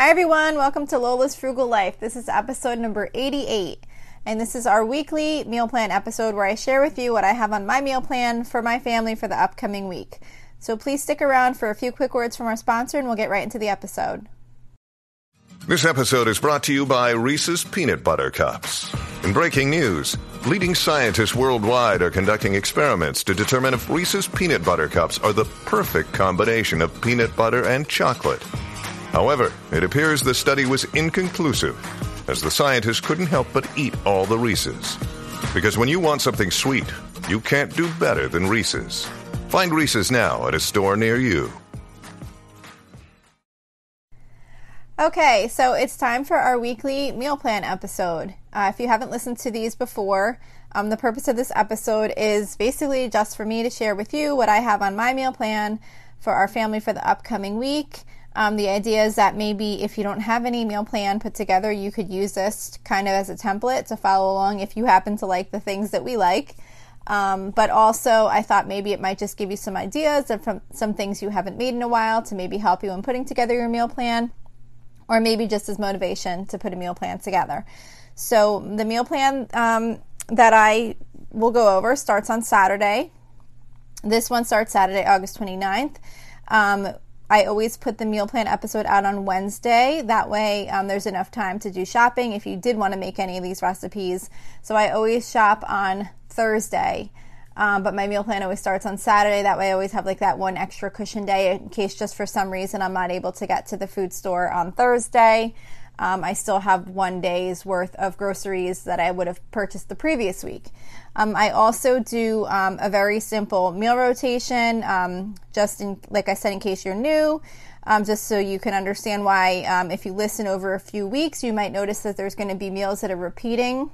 Hi, everyone. Welcome to Lola's Frugal Life. This is episode number 88. And this is our weekly meal plan episode where I share with you what I have on my meal plan for my family for the upcoming week. So please stick around for a few quick words from our sponsor and we'll get right into the episode. This episode is brought to you by Reese's Peanut Butter Cups. In breaking news, leading scientists worldwide are conducting experiments to determine if Reese's Peanut Butter Cups are the perfect combination of peanut butter and chocolate. However, it appears the study was inconclusive, as the scientists couldn't help but eat all the Reese's. Because when you want something sweet, you can't do better than Reese's. Find Reese's now at a store near you. Okay, so it's time for our weekly meal plan episode. Uh, if you haven't listened to these before, um, the purpose of this episode is basically just for me to share with you what I have on my meal plan for our family for the upcoming week. Um, the idea is that maybe if you don't have any meal plan put together, you could use this kind of as a template to follow along if you happen to like the things that we like. Um, but also, I thought maybe it might just give you some ideas of from some things you haven't made in a while to maybe help you in putting together your meal plan, or maybe just as motivation to put a meal plan together. So, the meal plan um, that I will go over starts on Saturday. This one starts Saturday, August 29th. Um, I always put the meal plan episode out on Wednesday. That way, um, there's enough time to do shopping if you did want to make any of these recipes. So I always shop on Thursday, um, but my meal plan always starts on Saturday. That way, I always have like that one extra cushion day in case just for some reason I'm not able to get to the food store on Thursday. Um, I still have one day's worth of groceries that I would have purchased the previous week. Um, I also do um, a very simple meal rotation, um, just in, like I said, in case you're new, um, just so you can understand why. Um, if you listen over a few weeks, you might notice that there's going to be meals that are repeating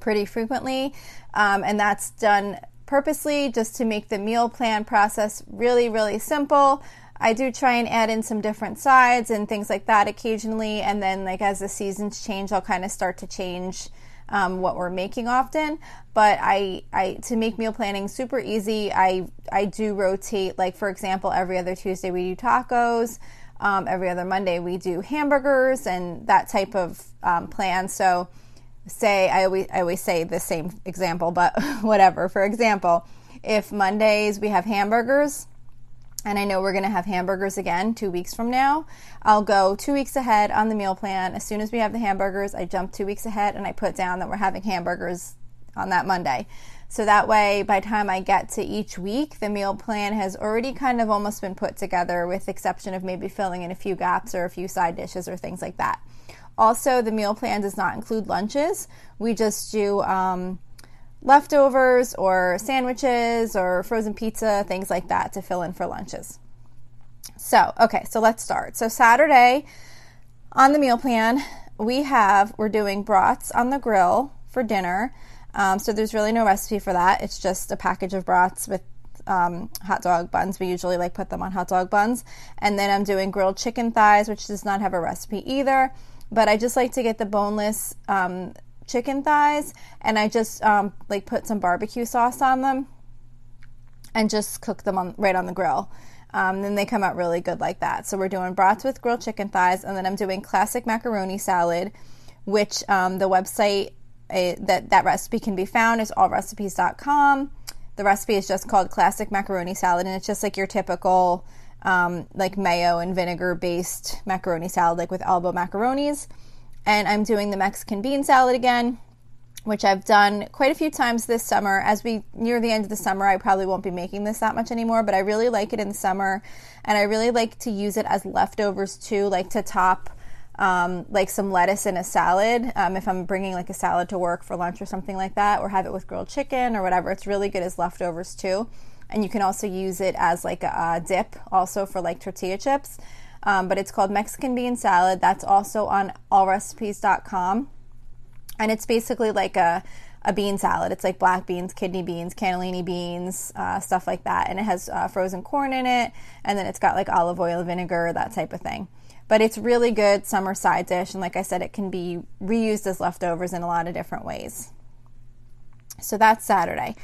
pretty frequently, um, and that's done purposely just to make the meal plan process really, really simple. I do try and add in some different sides and things like that occasionally, and then like as the seasons change, I'll kind of start to change um, what we're making often. But I, I to make meal planning super easy, I I do rotate. Like for example, every other Tuesday we do tacos. Um, every other Monday we do hamburgers and that type of um, plan. So say I always I always say the same example, but whatever. For example, if Mondays we have hamburgers and I know we're going to have hamburgers again two weeks from now, I'll go two weeks ahead on the meal plan. As soon as we have the hamburgers, I jump two weeks ahead and I put down that we're having hamburgers on that Monday. So that way, by the time I get to each week, the meal plan has already kind of almost been put together, with exception of maybe filling in a few gaps or a few side dishes or things like that. Also, the meal plan does not include lunches. We just do um, leftovers or sandwiches or frozen pizza, things like that to fill in for lunches. So, okay, so let's start. So, Saturday on the meal plan, we have, we're doing brats on the grill for dinner. Um, so, there's really no recipe for that. It's just a package of brats with um, hot dog buns. We usually like put them on hot dog buns. And then I'm doing grilled chicken thighs, which does not have a recipe either. But I just like to get the boneless um, chicken thighs and I just um, like put some barbecue sauce on them and just cook them on right on the grill. Um, then they come out really good like that. So we're doing brats with grilled chicken thighs, and then I'm doing classic macaroni salad, which um, the website uh, that that recipe can be found is allrecipes.com. The recipe is just called classic macaroni salad, and it's just like your typical um, like mayo and vinegar based macaroni salad, like with elbow macaronis and I'm doing the Mexican bean salad again, which I've done quite a few times this summer. As we near the end of the summer, I probably won't be making this that much anymore, but I really like it in the summer, and I really like to use it as leftovers too, like to top. Um, like some lettuce in a salad. Um, if I'm bringing like a salad to work for lunch or something like that, or have it with grilled chicken or whatever, it's really good as leftovers too. And you can also use it as like a, a dip also for like tortilla chips um, but it's called Mexican bean salad. That's also on allrecipes.com. And it's basically like a, a bean salad. It's like black beans, kidney beans, cannellini beans, uh, stuff like that. And it has uh, frozen corn in it. And then it's got like olive oil, vinegar, that type of thing. But it's really good summer side dish. And like I said, it can be reused as leftovers in a lot of different ways. So that's Saturday.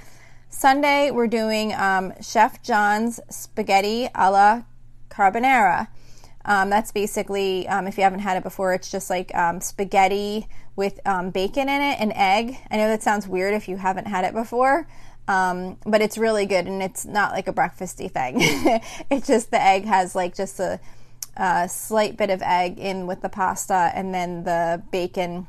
Sunday, we're doing um, Chef John's spaghetti alla carbonara. Um, that's basically, um, if you haven't had it before, it's just like um, spaghetti with um, bacon in it and egg. I know that sounds weird if you haven't had it before, um, but it's really good and it's not like a breakfasty thing. it's just the egg has like just a, a slight bit of egg in with the pasta and then the bacon,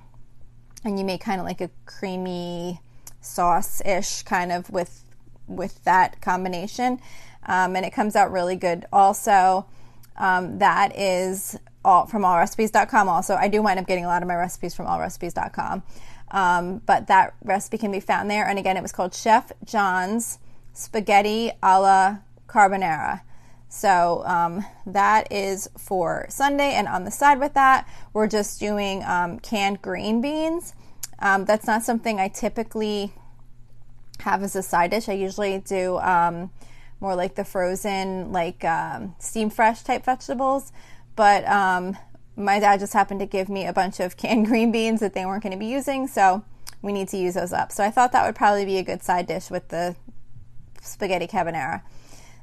and you make kind of like a creamy sauce ish kind of with with that combination, um, and it comes out really good. Also, um, that is all from allrecipes.com. Also, I do wind up getting a lot of my recipes from allrecipes.com, um, but that recipe can be found there. And again, it was called Chef John's Spaghetti alla Carbonara. So um, that is for Sunday, and on the side with that, we're just doing um, canned green beans. Um, that's not something I typically have as a side dish. I usually do um, more like the frozen, like um, steam fresh type vegetables. But um, my dad just happened to give me a bunch of canned green beans that they weren't going to be using, so we need to use those up. So I thought that would probably be a good side dish with the spaghetti carbonara.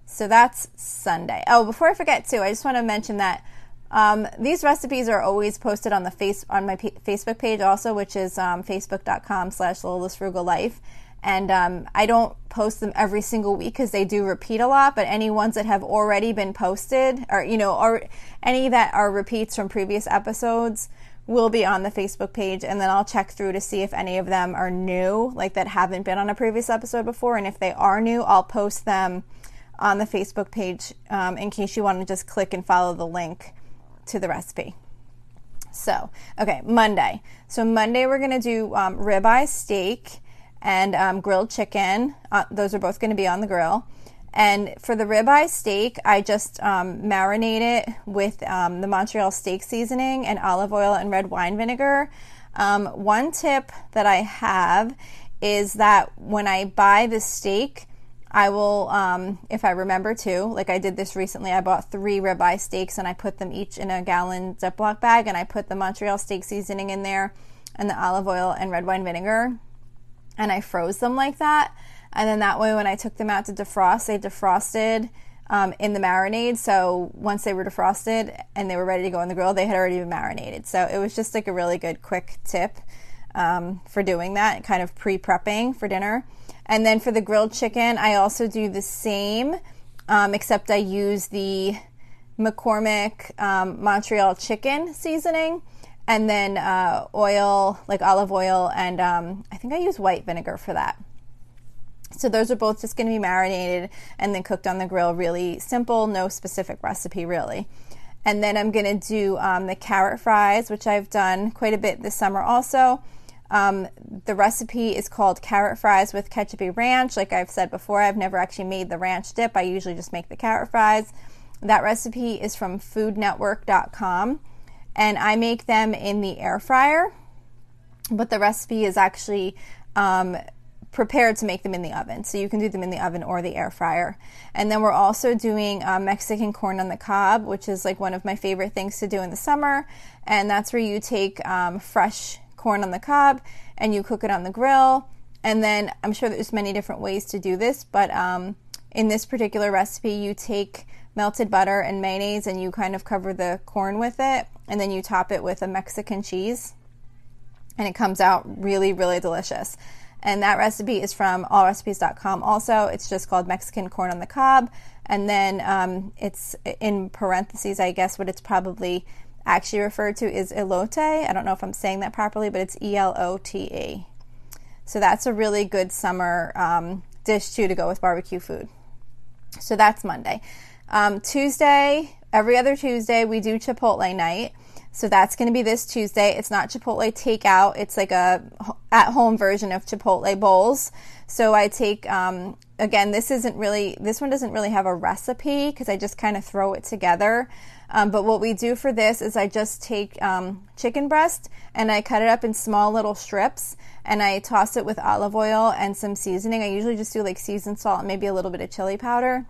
So that's Sunday. Oh, before I forget too, I just want to mention that um, these recipes are always posted on the face on my p- Facebook page also, which is um, facebook.com slash Lola's Frugal Life and um, I don't post them every single week because they do repeat a lot. But any ones that have already been posted, or you know, or any that are repeats from previous episodes, will be on the Facebook page, and then I'll check through to see if any of them are new, like that haven't been on a previous episode before. And if they are new, I'll post them on the Facebook page um, in case you want to just click and follow the link to the recipe. So, okay, Monday. So Monday we're gonna do um, ribeye steak and um, grilled chicken. Uh, those are both going to be on the grill. And for the ribeye steak, I just um, marinate it with um, the Montreal steak seasoning and olive oil and red wine vinegar. Um, one tip that I have is that when I buy the steak, I will, um, if I remember to, like I did this recently, I bought three ribeye steaks and I put them each in a gallon Ziploc bag and I put the Montreal steak seasoning in there and the olive oil and red wine vinegar and I froze them like that. And then that way, when I took them out to defrost, they defrosted um, in the marinade. So once they were defrosted and they were ready to go in the grill, they had already been marinated. So it was just like a really good quick tip um, for doing that, kind of pre prepping for dinner. And then for the grilled chicken, I also do the same, um, except I use the McCormick um, Montreal chicken seasoning and then uh, oil, like olive oil, and um, I think I use white vinegar for that. So those are both just going to be marinated and then cooked on the grill. Really simple, no specific recipe really. And then I'm going to do um, the carrot fries, which I've done quite a bit this summer also. Um, the recipe is called carrot fries with ketchupy ranch. Like I've said before, I've never actually made the ranch dip. I usually just make the carrot fries. That recipe is from foodnetwork.com and I make them in the air fryer, but the recipe is actually um, prepared to make them in the oven. So you can do them in the oven or the air fryer. And then we're also doing uh, Mexican corn on the cob, which is like one of my favorite things to do in the summer. And that's where you take um, fresh corn on the cob and you cook it on the grill. And then I'm sure there's many different ways to do this, but um, in this particular recipe, you take melted butter and mayonnaise and you kind of cover the corn with it and then you top it with a Mexican cheese and it comes out really really delicious. And that recipe is from allrecipes.com also. It's just called Mexican corn on the cob and then um, it's in parentheses I guess what it's probably actually referred to is elote. I don't know if I'm saying that properly, but it's E L O T E. So that's a really good summer um, dish too to go with barbecue food. So that's Monday. Um, Tuesday, every other Tuesday, we do Chipotle night. So that's going to be this Tuesday. It's not Chipotle takeout. It's like a at-home version of Chipotle bowls. So I take um, again. This isn't really. This one doesn't really have a recipe because I just kind of throw it together. Um, but what we do for this is I just take um, chicken breast and I cut it up in small little strips and I toss it with olive oil and some seasoning. I usually just do like seasoned salt and maybe a little bit of chili powder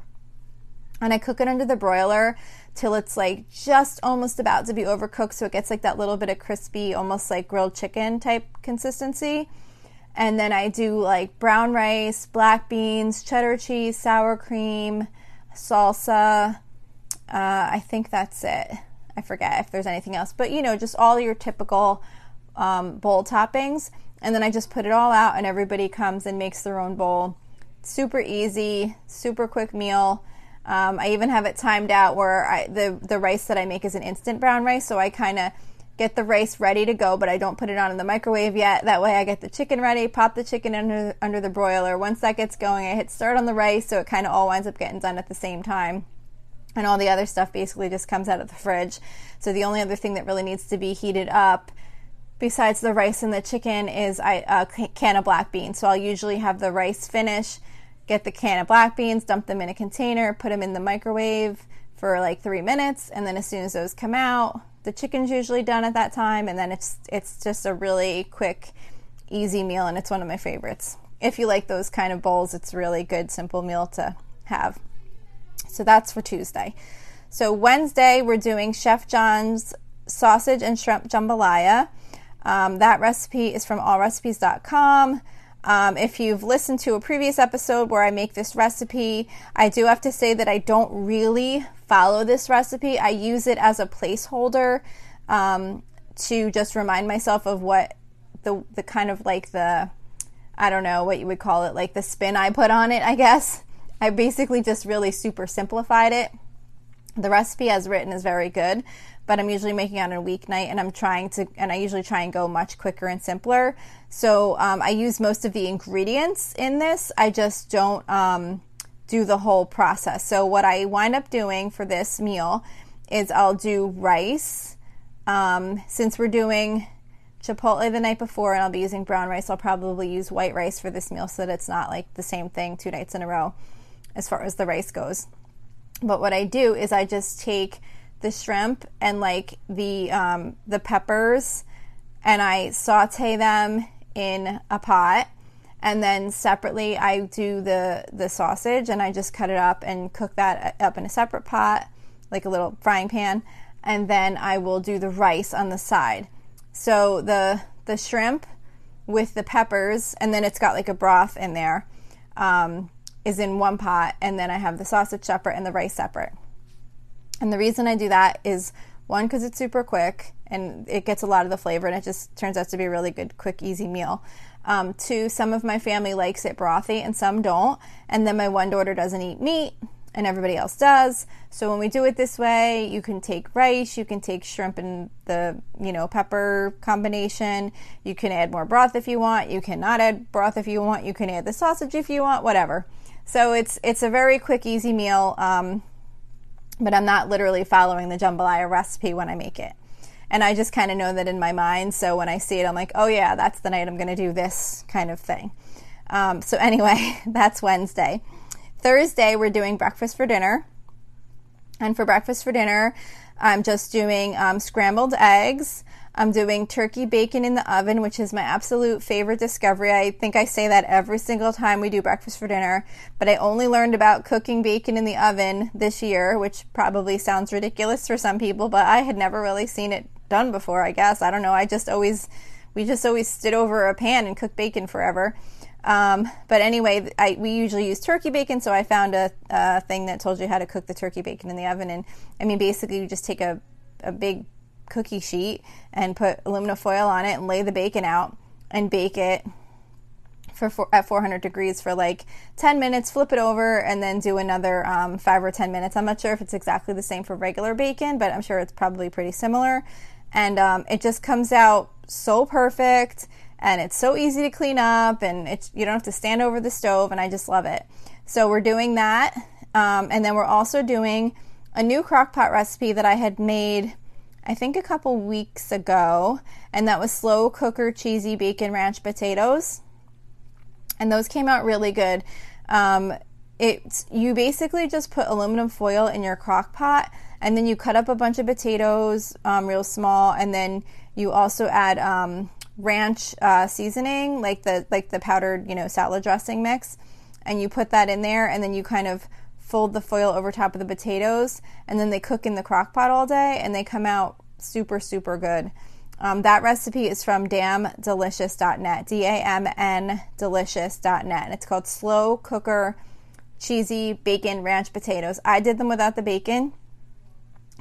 and I cook it under the broiler till it's like just almost about to be overcooked so it gets like that little bit of crispy almost like grilled chicken type consistency and then I do like brown rice, black beans, cheddar cheese, sour cream, salsa. Uh, I think that's it. I forget if there's anything else, but you know, just all your typical um, bowl toppings. And then I just put it all out, and everybody comes and makes their own bowl. Super easy, super quick meal. Um, I even have it timed out where I, the the rice that I make is an instant brown rice, so I kind of get the rice ready to go, but I don't put it on in the microwave yet. That way, I get the chicken ready, pop the chicken under under the broiler. Once that gets going, I hit start on the rice, so it kind of all winds up getting done at the same time. And all the other stuff basically just comes out of the fridge. So the only other thing that really needs to be heated up besides the rice and the chicken is I, a can of black beans. So I'll usually have the rice finish get the can of black beans, dump them in a container, put them in the microwave for like three minutes, and then as soon as those come out, the chicken's usually done at that time, and then it's it's just a really quick, easy meal, and it's one of my favorites. If you like those kind of bowls, it's a really good, simple meal to have. So that's for Tuesday. So Wednesday, we're doing Chef John's sausage and shrimp jambalaya. Um, that recipe is from allrecipes.com. Um, if you've listened to a previous episode where I make this recipe, I do have to say that I don't really follow this recipe. I use it as a placeholder um, to just remind myself of what the the kind of like the I don't know what you would call it, like the spin I put on it. I guess I basically just really super simplified it. The recipe as written is very good, but I'm usually making it on a weeknight and I'm trying to, and I usually try and go much quicker and simpler. So um, I use most of the ingredients in this. I just don't um, do the whole process. So what I wind up doing for this meal is I'll do rice. Um, since we're doing chipotle the night before and I'll be using brown rice, I'll probably use white rice for this meal so that it's not like the same thing two nights in a row as far as the rice goes. But what I do is I just take the shrimp and like the um, the peppers, and I saute them in a pot. And then separately, I do the the sausage, and I just cut it up and cook that up in a separate pot, like a little frying pan. And then I will do the rice on the side. So the the shrimp with the peppers, and then it's got like a broth in there, um, is in one pot, and then I have the sausage separate and the rice separate. And the reason I do that is one, because it's super quick and it gets a lot of the flavor and it just turns out to be a really good, quick, easy meal. Um, two, some of my family likes it brothy and some don't. And then my one daughter doesn't eat meat and everybody else does. So when we do it this way, you can take rice, you can take shrimp and the, you know, pepper combination. You can add more broth if you want. You cannot add broth if you want. You can add the sausage if you want, whatever. So it's it's a very quick, easy meal. Um, but I'm not literally following the jambalaya recipe when I make it. And I just kind of know that in my mind. So when I see it, I'm like, oh yeah, that's the night I'm going to do this kind of thing. Um, so anyway, that's Wednesday. Thursday, we're doing breakfast for dinner. And for breakfast for dinner, I'm just doing um, scrambled eggs, I'm doing turkey bacon in the oven, which is my absolute favorite discovery. I think I say that every single time we do breakfast for dinner, but I only learned about cooking bacon in the oven this year, which probably sounds ridiculous for some people, but I had never really seen it done before, I guess. I don't know. I just always, we just always stood over a pan and cooked bacon forever. Um, but anyway, I, we usually use turkey bacon, so I found a, a thing that told you how to cook the turkey bacon in the oven. And I mean, basically, you just take a, a big cookie sheet and put aluminum foil on it and lay the bacon out and bake it for four, at 400 degrees for like 10 minutes flip it over and then do another um, 5 or 10 minutes. I'm not sure if it's exactly the same for regular bacon but i'm sure it's probably pretty similar. And um, it just comes out so perfect and it's so easy to clean up and it's you don't have to stand over the stove and i just love it. So we're doing that um, and then we're also doing a new crock pot recipe that i had made I think a couple weeks ago, and that was slow cooker cheesy bacon ranch potatoes. And those came out really good. Um, it you basically just put aluminum foil in your crock pot, and then you cut up a bunch of potatoes um, real small, and then you also add um, ranch uh, seasoning, like the like the powdered you know salad dressing mix, and you put that in there, and then you kind of fold the foil over top of the potatoes, and then they cook in the crock pot all day, and they come out super, super good. Um, that recipe is from damndelicious.net, D A M N delicious.net. It's called Slow Cooker Cheesy Bacon Ranch Potatoes. I did them without the bacon.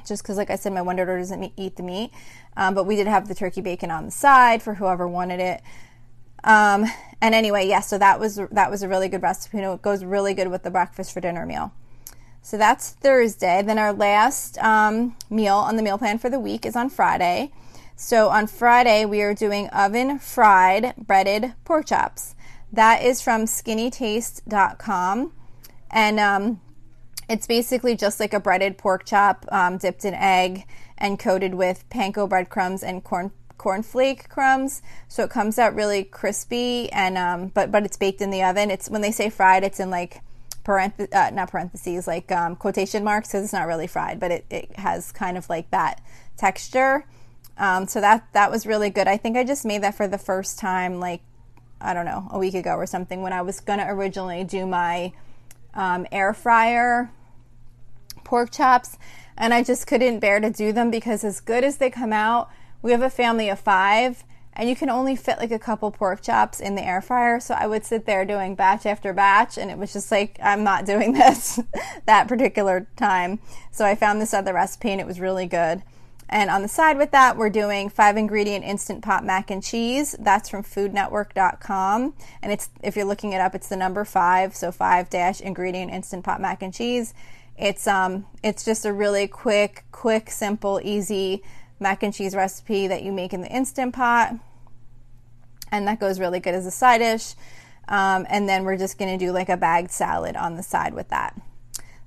just because, like I said, my one daughter doesn't eat the meat. Um, but we did have the turkey bacon on the side for whoever wanted it. Um, and anyway, yeah, so that was that was a really good recipe. You know, it goes really good with the breakfast for dinner meal. So that's Thursday. Then our last um, meal on the meal plan for the week is on Friday. So on Friday we are doing oven fried breaded pork chops. That is from SkinnyTaste.com, and um, it's basically just like a breaded pork chop um, dipped in egg and coated with panko breadcrumbs and corn cornflake crumbs. So it comes out really crispy and um, but but it's baked in the oven. It's when they say fried, it's in like uh, not parentheses, like um, quotation marks because it's not really fried, but it, it has kind of like that texture. Um, so that that was really good. I think I just made that for the first time, like I don't know, a week ago or something, when I was gonna originally do my um, air fryer pork chops, and I just couldn't bear to do them because as good as they come out, we have a family of five and you can only fit like a couple pork chops in the air fryer. So I would sit there doing batch after batch, and it was just like, I'm not doing this that particular time. So I found this other recipe, and it was really good. And on the side with that, we're doing five ingredient instant pot mac and cheese. That's from foodnetwork.com. And it's, if you're looking it up, it's the number five. So five dash ingredient instant pot mac and cheese. It's, um, it's just a really quick, quick, simple, easy mac and cheese recipe that you make in the Instant Pot. And that goes really good as a side dish. Um, and then we're just going to do like a bagged salad on the side with that.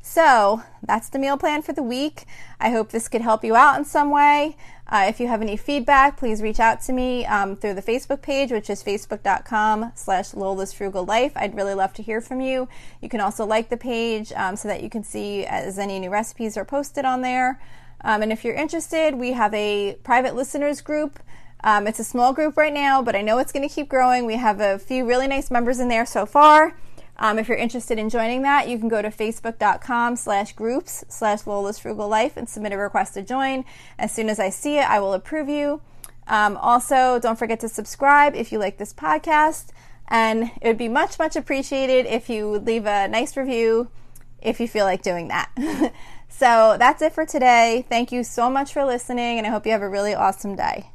So that's the meal plan for the week. I hope this could help you out in some way. Uh, if you have any feedback, please reach out to me um, through the Facebook page, which is facebook.com slash Lola's Frugal Life. I'd really love to hear from you. You can also like the page um, so that you can see as any new recipes are posted on there. Um, and if you're interested, we have a private listeners group. Um, it's a small group right now, but I know it's going to keep growing. We have a few really nice members in there so far. Um, if you're interested in joining that, you can go to facebook.com slash groups slash Lola's Frugal Life and submit a request to join. As soon as I see it, I will approve you. Um, also, don't forget to subscribe if you like this podcast. And it would be much, much appreciated if you would leave a nice review if you feel like doing that. So that's it for today. Thank you so much for listening, and I hope you have a really awesome day.